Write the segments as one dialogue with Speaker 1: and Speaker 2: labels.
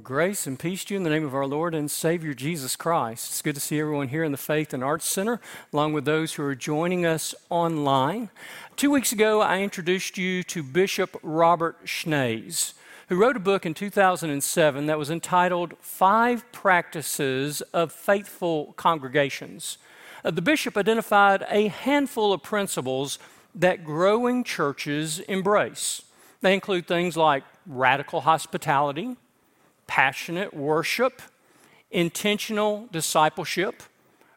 Speaker 1: Grace and peace to you in the name of our Lord and Savior Jesus Christ. It's good to see everyone here in the Faith and Arts Center, along with those who are joining us online. Two weeks ago, I introduced you to Bishop Robert Schnase, who wrote a book in 2007 that was entitled Five Practices of Faithful Congregations. Uh, the bishop identified a handful of principles that growing churches embrace. They include things like radical hospitality passionate worship, intentional discipleship,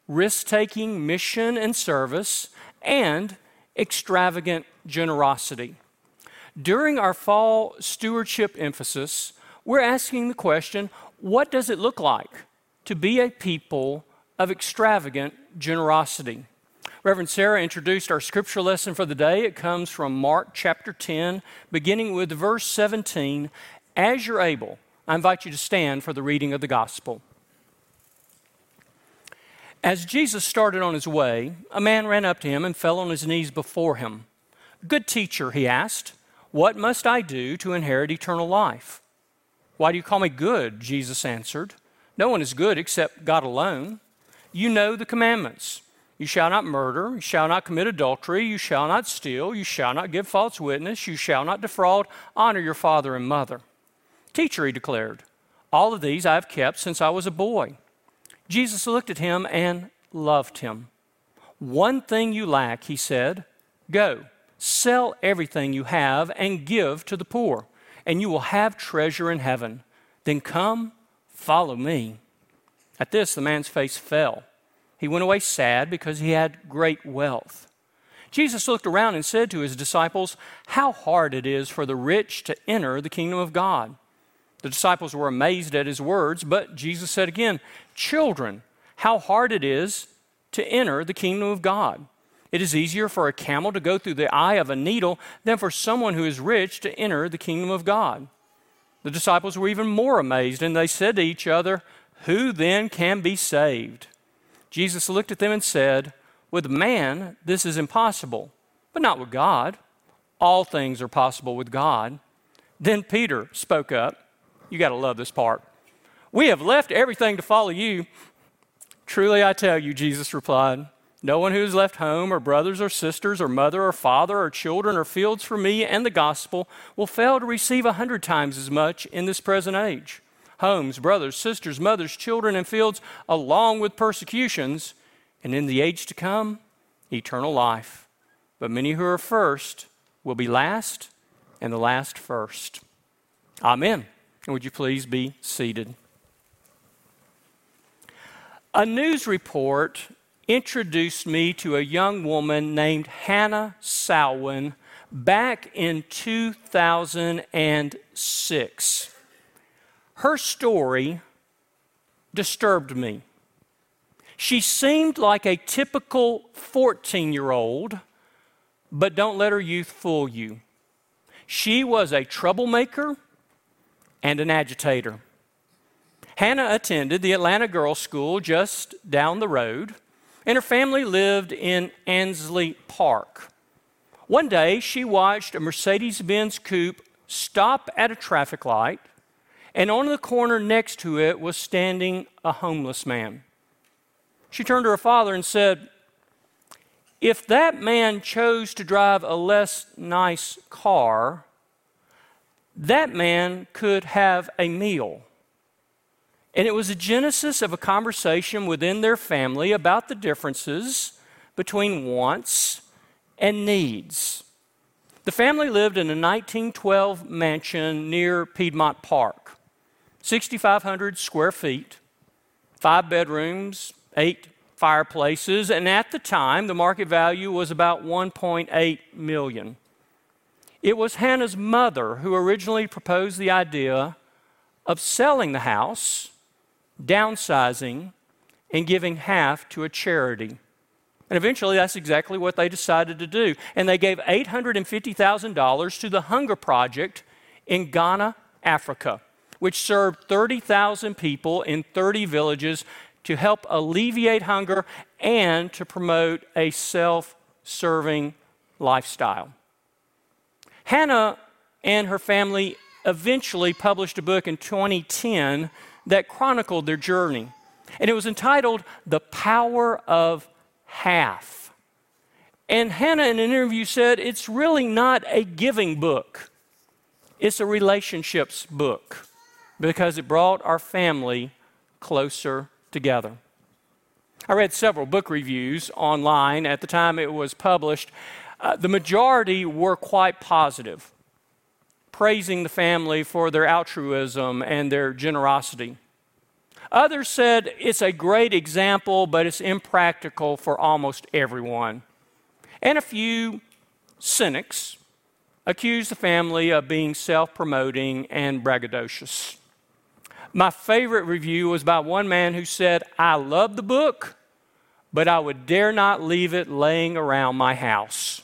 Speaker 1: risk taking mission and service, and extravagant generosity. During our fall stewardship emphasis, we're asking the question what does it look like to be a people of extravagant generosity? Reverend Sarah introduced our scripture lesson for the day. It comes from Mark chapter 10, beginning with verse 17. As you're able, I invite you to stand for the reading of the gospel. As Jesus started on his way, a man ran up to him and fell on his knees before him. Good teacher, he asked, what must I do to inherit eternal life? Why do you call me good? Jesus answered. No one is good except God alone. You know the commandments. You shall not murder, you shall not commit adultery, you shall not steal, you shall not give false witness, you shall not defraud, honor your father and mother. Teacher, he declared, all of these I have kept since I was a boy. Jesus looked at him and loved him. One thing you lack, he said. Go, sell everything you have and give to the poor, and you will have treasure in heaven. Then come, follow me. At this, the man's face fell. He went away sad because he had great wealth. Jesus looked around and said to his disciples, How hard it is for the rich to enter the kingdom of God. The disciples were amazed at his words, but Jesus said again, Children, how hard it is to enter the kingdom of God. It is easier for a camel to go through the eye of a needle than for someone who is rich to enter the kingdom of God. The disciples were even more amazed, and they said to each other, Who then can be saved? Jesus looked at them and said, With man, this is impossible, but not with God. All things are possible with God. Then Peter spoke up. You got to love this part. We have left everything to follow you. Truly, I tell you, Jesus replied, no one who has left home or brothers or sisters or mother or father or children or fields for me and the gospel will fail to receive a hundred times as much in this present age. Homes, brothers, sisters, mothers, children, and fields, along with persecutions, and in the age to come, eternal life. But many who are first will be last, and the last first. Amen. Would you please be seated? A news report introduced me to a young woman named Hannah Salwen back in 2006. Her story disturbed me. She seemed like a typical 14 year old, but don't let her youth fool you. She was a troublemaker and an agitator. Hannah attended the Atlanta Girls School just down the road, and her family lived in Ansley Park. One day, she watched a Mercedes Benz coupe stop at a traffic light, and on the corner next to it was standing a homeless man. She turned to her father and said, If that man chose to drive a less nice car, that man could have a meal. And it was a genesis of a conversation within their family about the differences between wants and needs. The family lived in a 1912 mansion near Piedmont Park, 6,500 square feet, five bedrooms, eight fireplaces, and at the time the market value was about 1.8 million. It was Hannah's mother who originally proposed the idea of selling the house, downsizing, and giving half to a charity. And eventually, that's exactly what they decided to do. And they gave $850,000 to the Hunger Project in Ghana, Africa, which served 30,000 people in 30 villages to help alleviate hunger and to promote a self serving lifestyle. Hannah and her family eventually published a book in 2010 that chronicled their journey. And it was entitled The Power of Half. And Hannah, in an interview, said it's really not a giving book, it's a relationships book because it brought our family closer together. I read several book reviews online at the time it was published. Uh, the majority were quite positive, praising the family for their altruism and their generosity. Others said it's a great example, but it's impractical for almost everyone. And a few cynics accused the family of being self promoting and braggadocious. My favorite review was by one man who said, I love the book, but I would dare not leave it laying around my house.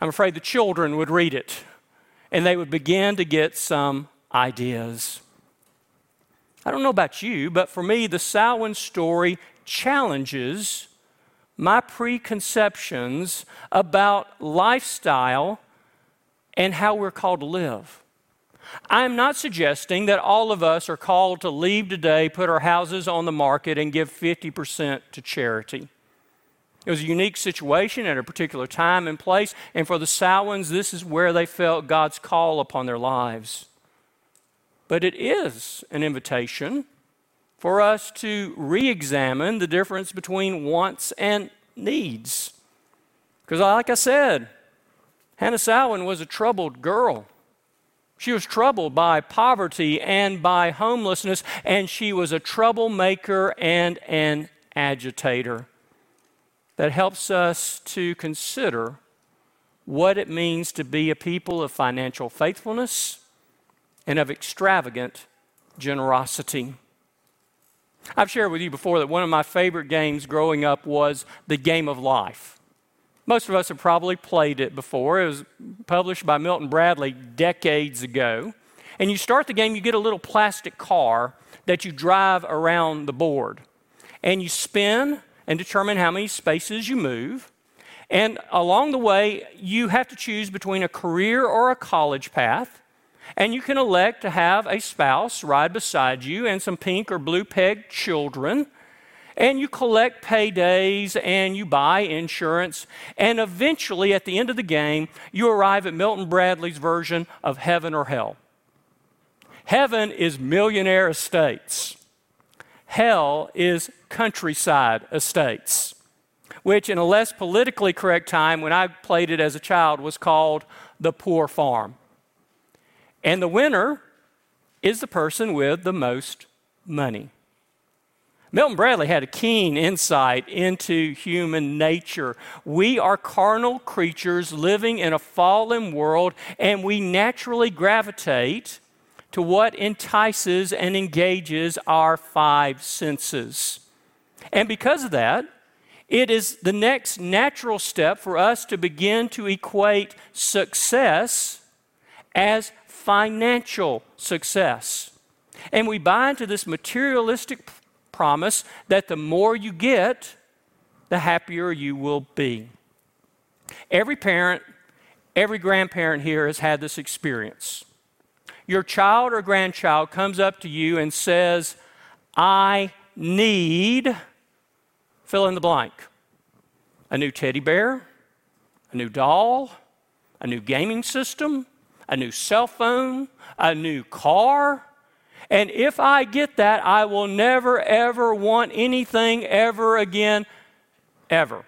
Speaker 1: I'm afraid the children would read it and they would begin to get some ideas. I don't know about you, but for me, the Salwen story challenges my preconceptions about lifestyle and how we're called to live. I'm not suggesting that all of us are called to leave today, put our houses on the market, and give 50% to charity. It was a unique situation at a particular time and place, and for the Salwens, this is where they felt God's call upon their lives. But it is an invitation for us to re examine the difference between wants and needs. Because, like I said, Hannah Salwen was a troubled girl. She was troubled by poverty and by homelessness, and she was a troublemaker and an agitator. That helps us to consider what it means to be a people of financial faithfulness and of extravagant generosity. I've shared with you before that one of my favorite games growing up was the game of life. Most of us have probably played it before. It was published by Milton Bradley decades ago. And you start the game, you get a little plastic car that you drive around the board. And you spin and determine how many spaces you move. And along the way, you have to choose between a career or a college path. And you can elect to have a spouse ride beside you and some pink or blue peg children and you collect paydays and you buy insurance. And eventually, at the end of the game, you arrive at Milton Bradley's version of heaven or hell. Heaven is millionaire estates, hell is countryside estates, which, in a less politically correct time when I played it as a child, was called the poor farm. And the winner is the person with the most money. Milton Bradley had a keen insight into human nature. We are carnal creatures living in a fallen world, and we naturally gravitate to what entices and engages our five senses. And because of that, it is the next natural step for us to begin to equate success as financial success. And we buy into this materialistic promise that the more you get, the happier you will be. Every parent, every grandparent here has had this experience. Your child or grandchild comes up to you and says, I need, fill in the blank, a new teddy bear, a new doll, a new gaming system, a new cell phone, a new car, and if I get that, I will never, ever want anything ever again, ever.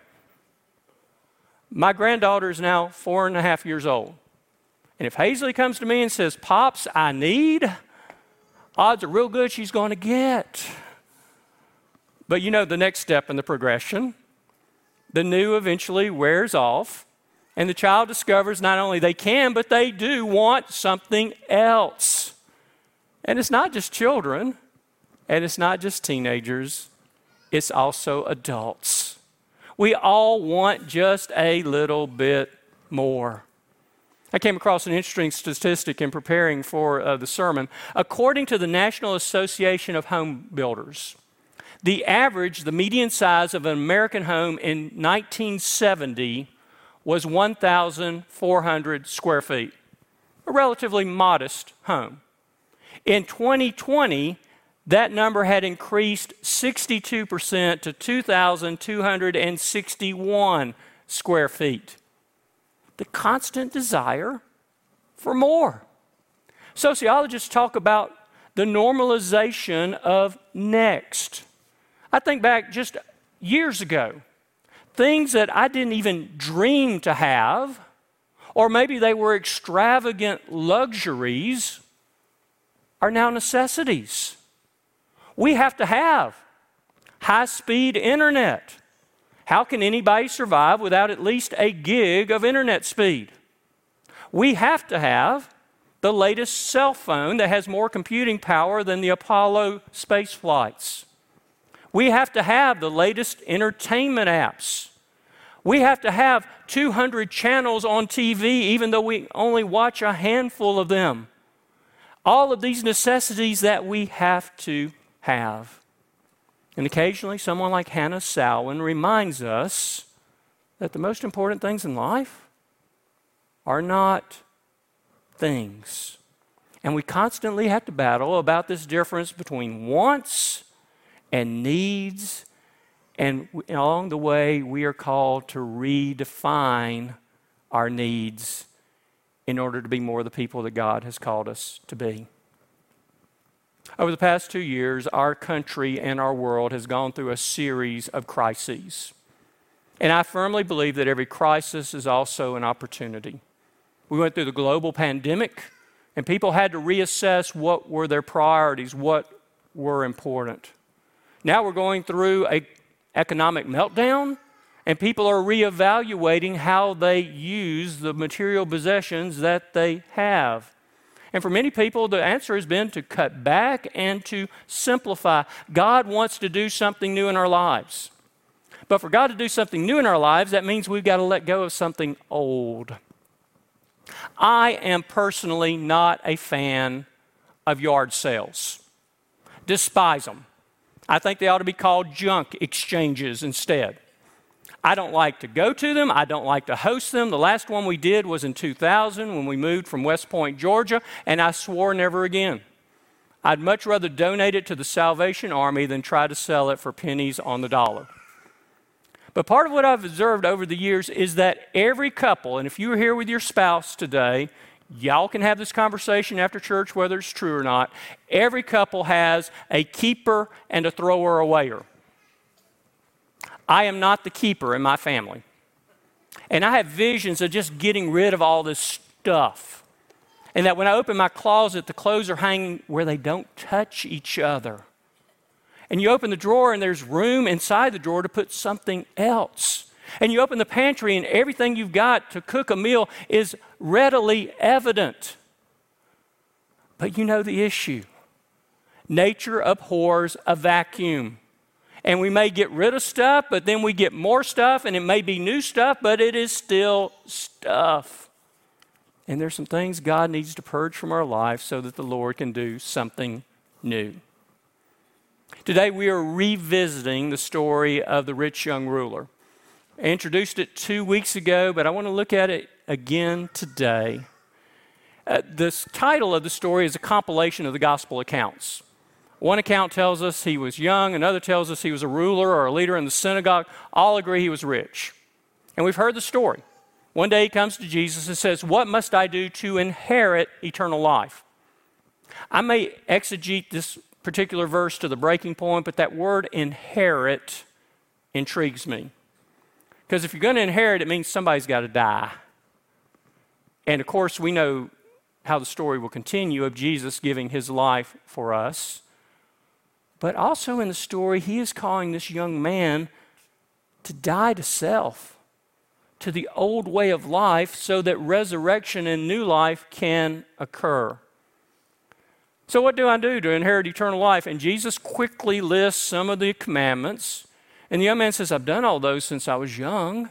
Speaker 1: My granddaughter is now four and a half years old. And if Hazley comes to me and says, Pops, I need, odds are real good she's going to get. But you know the next step in the progression. The new eventually wears off, and the child discovers not only they can, but they do want something else. And it's not just children, and it's not just teenagers, it's also adults. We all want just a little bit more. I came across an interesting statistic in preparing for uh, the sermon. According to the National Association of Home Builders, the average, the median size of an American home in 1970 was 1,400 square feet. a relatively modest home. In 2020, that number had increased 62% to 2,261 square feet. The constant desire for more. Sociologists talk about the normalization of next. I think back just years ago, things that I didn't even dream to have, or maybe they were extravagant luxuries, are now necessities. We have to have high speed internet. How can anybody survive without at least a gig of internet speed? We have to have the latest cell phone that has more computing power than the Apollo space flights. We have to have the latest entertainment apps. We have to have 200 channels on TV, even though we only watch a handful of them. All of these necessities that we have to have. And occasionally, someone like Hannah Salwen reminds us that the most important things in life are not things. And we constantly have to battle about this difference between wants and needs. And along the way, we are called to redefine our needs in order to be more the people that God has called us to be. Over the past two years, our country and our world has gone through a series of crises. And I firmly believe that every crisis is also an opportunity. We went through the global pandemic, and people had to reassess what were their priorities, what were important. Now we're going through a economic meltdown, and people are reevaluating how they use the material possessions that they have. And for many people, the answer has been to cut back and to simplify. God wants to do something new in our lives. But for God to do something new in our lives, that means we've got to let go of something old. I am personally not a fan of yard sales, despise them. I think they ought to be called junk exchanges instead. I don't like to go to them. I don't like to host them. The last one we did was in 2000 when we moved from West Point, Georgia, and I swore never again. I'd much rather donate it to the Salvation Army than try to sell it for pennies on the dollar. But part of what I've observed over the years is that every couple, and if you're here with your spouse today, y'all can have this conversation after church whether it's true or not. Every couple has a keeper and a thrower awayer. I am not the keeper in my family. And I have visions of just getting rid of all this stuff. And that when I open my closet, the clothes are hanging where they don't touch each other. And you open the drawer, and there's room inside the drawer to put something else. And you open the pantry, and everything you've got to cook a meal is readily evident. But you know the issue nature abhors a vacuum and we may get rid of stuff, but then we get more stuff, and it may be new stuff, but it is still stuff. And there's some things God needs to purge from our life so that the Lord can do something new. Today we are revisiting the story of the rich young ruler. I introduced it two weeks ago, but I want to look at it again today. Uh, this title of the story is a compilation of the gospel accounts. One account tells us he was young, another tells us he was a ruler or a leader in the synagogue. All agree he was rich. And we've heard the story. One day he comes to Jesus and says, What must I do to inherit eternal life? I may exegete this particular verse to the breaking point, but that word inherit intrigues me. Because if you're going to inherit, it means somebody's got to die. And of course, we know how the story will continue of Jesus giving his life for us. But also in the story, he is calling this young man to die to self, to the old way of life, so that resurrection and new life can occur. So, what do I do to inherit eternal life? And Jesus quickly lists some of the commandments. And the young man says, I've done all those since I was young.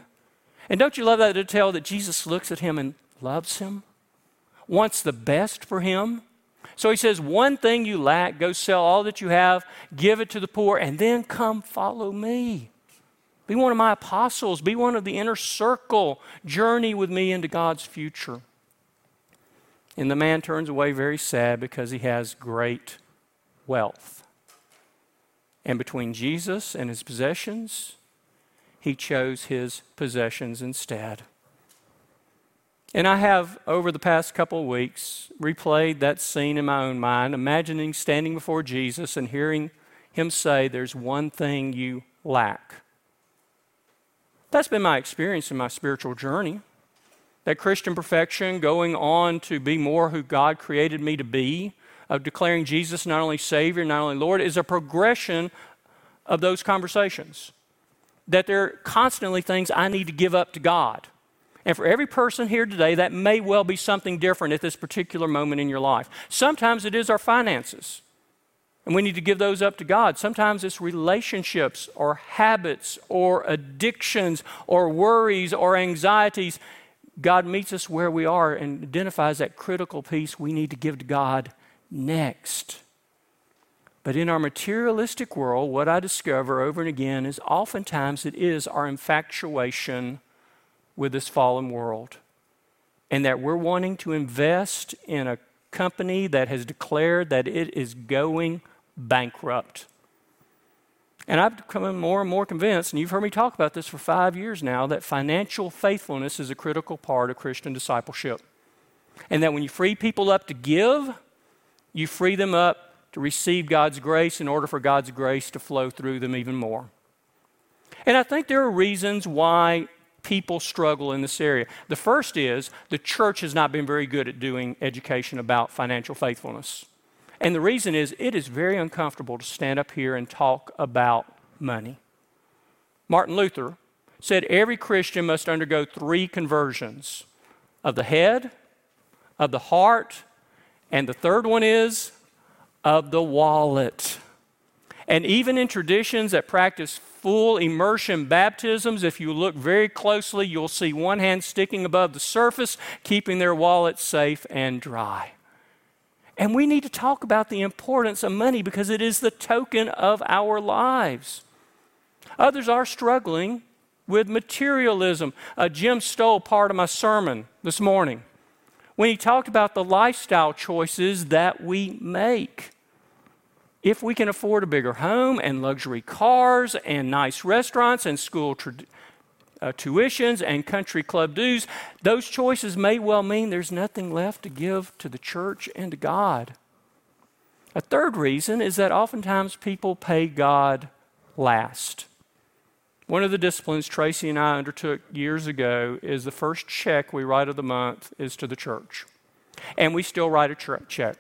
Speaker 1: And don't you love that detail that Jesus looks at him and loves him, wants the best for him? So he says, One thing you lack, go sell all that you have, give it to the poor, and then come follow me. Be one of my apostles, be one of the inner circle, journey with me into God's future. And the man turns away very sad because he has great wealth. And between Jesus and his possessions, he chose his possessions instead. And I have, over the past couple of weeks, replayed that scene in my own mind, imagining standing before Jesus and hearing him say, There's one thing you lack. That's been my experience in my spiritual journey. That Christian perfection, going on to be more who God created me to be, of declaring Jesus not only Savior, not only Lord, is a progression of those conversations. That there are constantly things I need to give up to God. And for every person here today, that may well be something different at this particular moment in your life. Sometimes it is our finances, and we need to give those up to God. Sometimes it's relationships or habits or addictions or worries or anxieties. God meets us where we are and identifies that critical piece we need to give to God next. But in our materialistic world, what I discover over and again is oftentimes it is our infatuation with this fallen world. And that we're wanting to invest in a company that has declared that it is going bankrupt. And I've become more and more convinced, and you've heard me talk about this for five years now, that financial faithfulness is a critical part of Christian discipleship. And that when you free people up to give, you free them up to receive God's grace in order for God's grace to flow through them even more. And I think there are reasons why people struggle in this area. The first is the church has not been very good at doing education about financial faithfulness. And the reason is it is very uncomfortable to stand up here and talk about money. Martin Luther said every Christian must undergo three conversions of the head, of the heart, and the third one is of the wallet. And even in traditions that practice full immersion baptisms, if you look very closely, you'll see one hand sticking above the surface, keeping their wallet safe and dry. And we need to talk about the importance of money because it is the token of our lives. Others are struggling with materialism. Uh, Jim stole part of my sermon this morning when he talked about the lifestyle choices that we make if we can afford a bigger home and luxury cars and nice restaurants and school uh, tuitions and country club dues, those choices may well mean there's nothing left to give to the church and to God. A third reason is that oftentimes people pay God last. One of the disciplines Tracy and I undertook years ago is the first check we write of the month is to the church. And we still write a check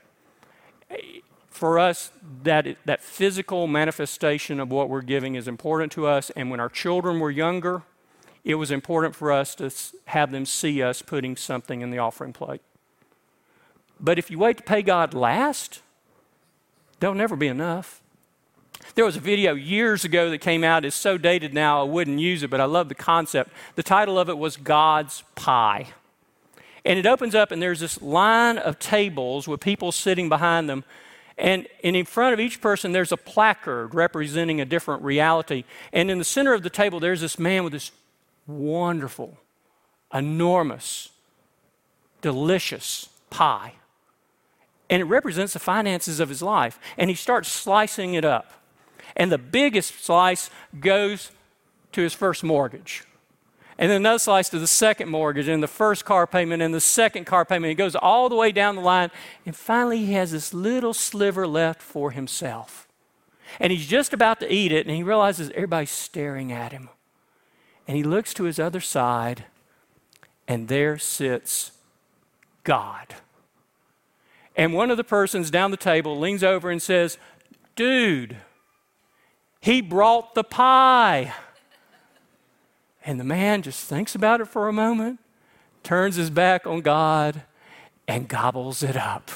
Speaker 1: for us, that, that physical manifestation of what we're giving is important to us. And when our children were younger, it was important for us to have them see us putting something in the offering plate. But if you wait to pay God last, there'll never be enough. There was a video years ago that came out. It's so dated now, I wouldn't use it, but I love the concept. The title of it was God's Pie. And it opens up, and there's this line of tables with people sitting behind them and, and in front of each person, there's a placard representing a different reality. And in the center of the table, there's this man with this wonderful, enormous, delicious pie. And it represents the finances of his life. And he starts slicing it up. And the biggest slice goes to his first mortgage and then another slice to the second mortgage and the first car payment and the second car payment. It goes all the way down the line. And finally, he has this little sliver left for himself. And he's just about to eat it, and he realizes everybody's staring at him. And he looks to his other side, and there sits God. And one of the persons down the table leans over and says, Dude, he brought the pie. And the man just thinks about it for a moment, turns his back on God, and gobbles it up.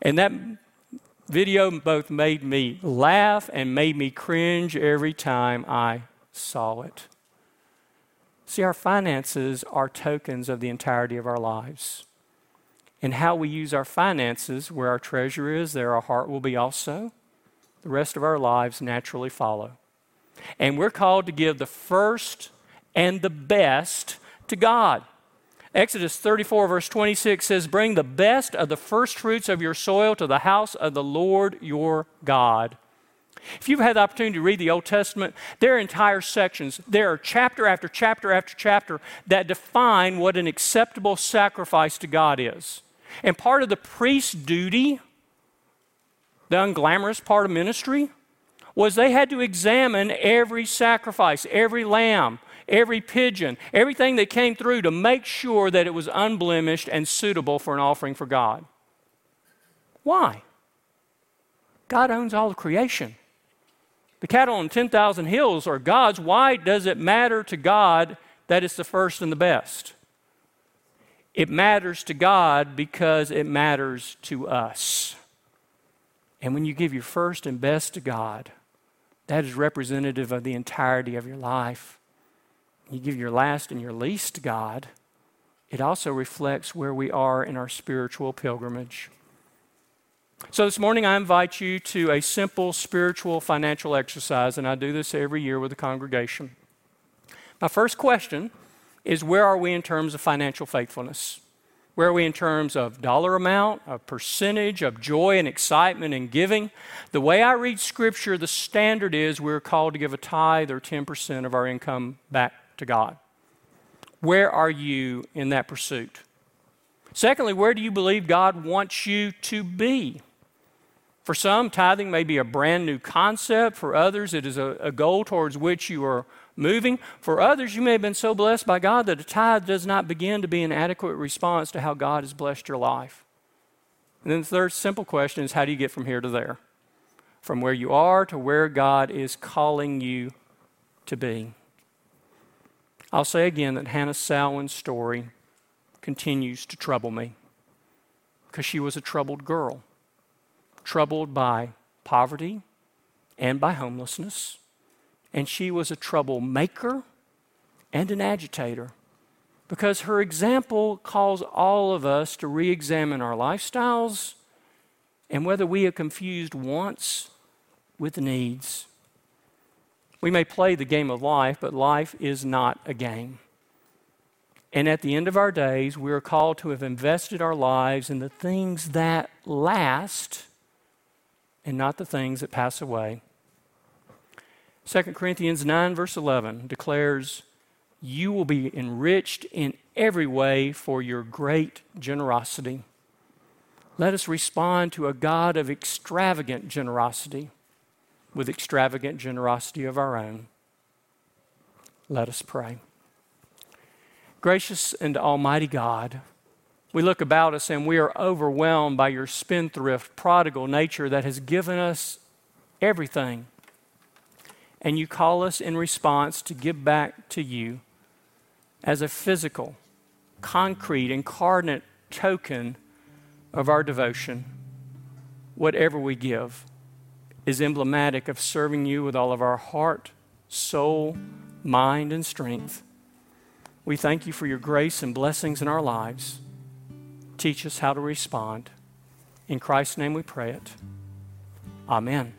Speaker 1: And that video both made me laugh and made me cringe every time I saw it. See, our finances are tokens of the entirety of our lives. And how we use our finances, where our treasure is, there our heart will be also. The rest of our lives naturally follow. And we're called to give the first and the best to God. Exodus 34, verse 26 says, Bring the best of the first fruits of your soil to the house of the Lord your God. If you've had the opportunity to read the Old Testament, there are entire sections, there are chapter after chapter after chapter that define what an acceptable sacrifice to God is. And part of the priest's duty, the unglamorous part of ministry, was they had to examine every sacrifice, every lamb, every pigeon, everything that came through to make sure that it was unblemished and suitable for an offering for God. Why? God owns all of creation. The cattle on 10,000 hills are God's. Why does it matter to God that it's the first and the best? It matters to God because it matters to us. And when you give your first and best to God, that is representative of the entirety of your life. You give your last and your least to God, it also reflects where we are in our spiritual pilgrimage. So, this morning I invite you to a simple spiritual financial exercise, and I do this every year with the congregation. My first question is Where are we in terms of financial faithfulness? Where are we in terms of dollar amount, of percentage, of joy and excitement and giving? The way I read Scripture, the standard is we're called to give a tithe or 10% of our income back to God. Where are you in that pursuit? Secondly, where do you believe God wants you to be? For some, tithing may be a brand new concept. For others, it is a, a, goal towards which you are moving. For others, you may have been so blessed by God that a tithe does not begin to be an adequate response to how God has blessed your life. And then the third simple question is how do you get from here to there? From where you are to where God is calling you to be. I'll say again that Hannah Salwen's story continues to trouble me because she was a troubled girl troubled by poverty and by homelessness. And she was a troublemaker and an agitator because her example calls all of us to re examine our lifestyles and whether we have confused wants with needs. We may play the game of life, but life is not a game. And at the end of our days, we are called to have invested our lives in the things that last and not the things that pass away. 2 Corinthians 9, verse 11 declares, You will be enriched in every way for your great generosity. Let us respond to a God of extravagant generosity with extravagant generosity of our own. Let us pray. Gracious and Almighty God, we look about us and we are overwhelmed by your spendthrift, prodigal nature that has given us everything. And you call us in response to give back to you as a physical, concrete, incarnate token of our devotion. Whatever we give is emblematic of serving you with all of our heart, soul, mind, and strength. We thank you for your grace and blessings in our lives. Teach us how to respond. In Christ's name we pray it. Amen.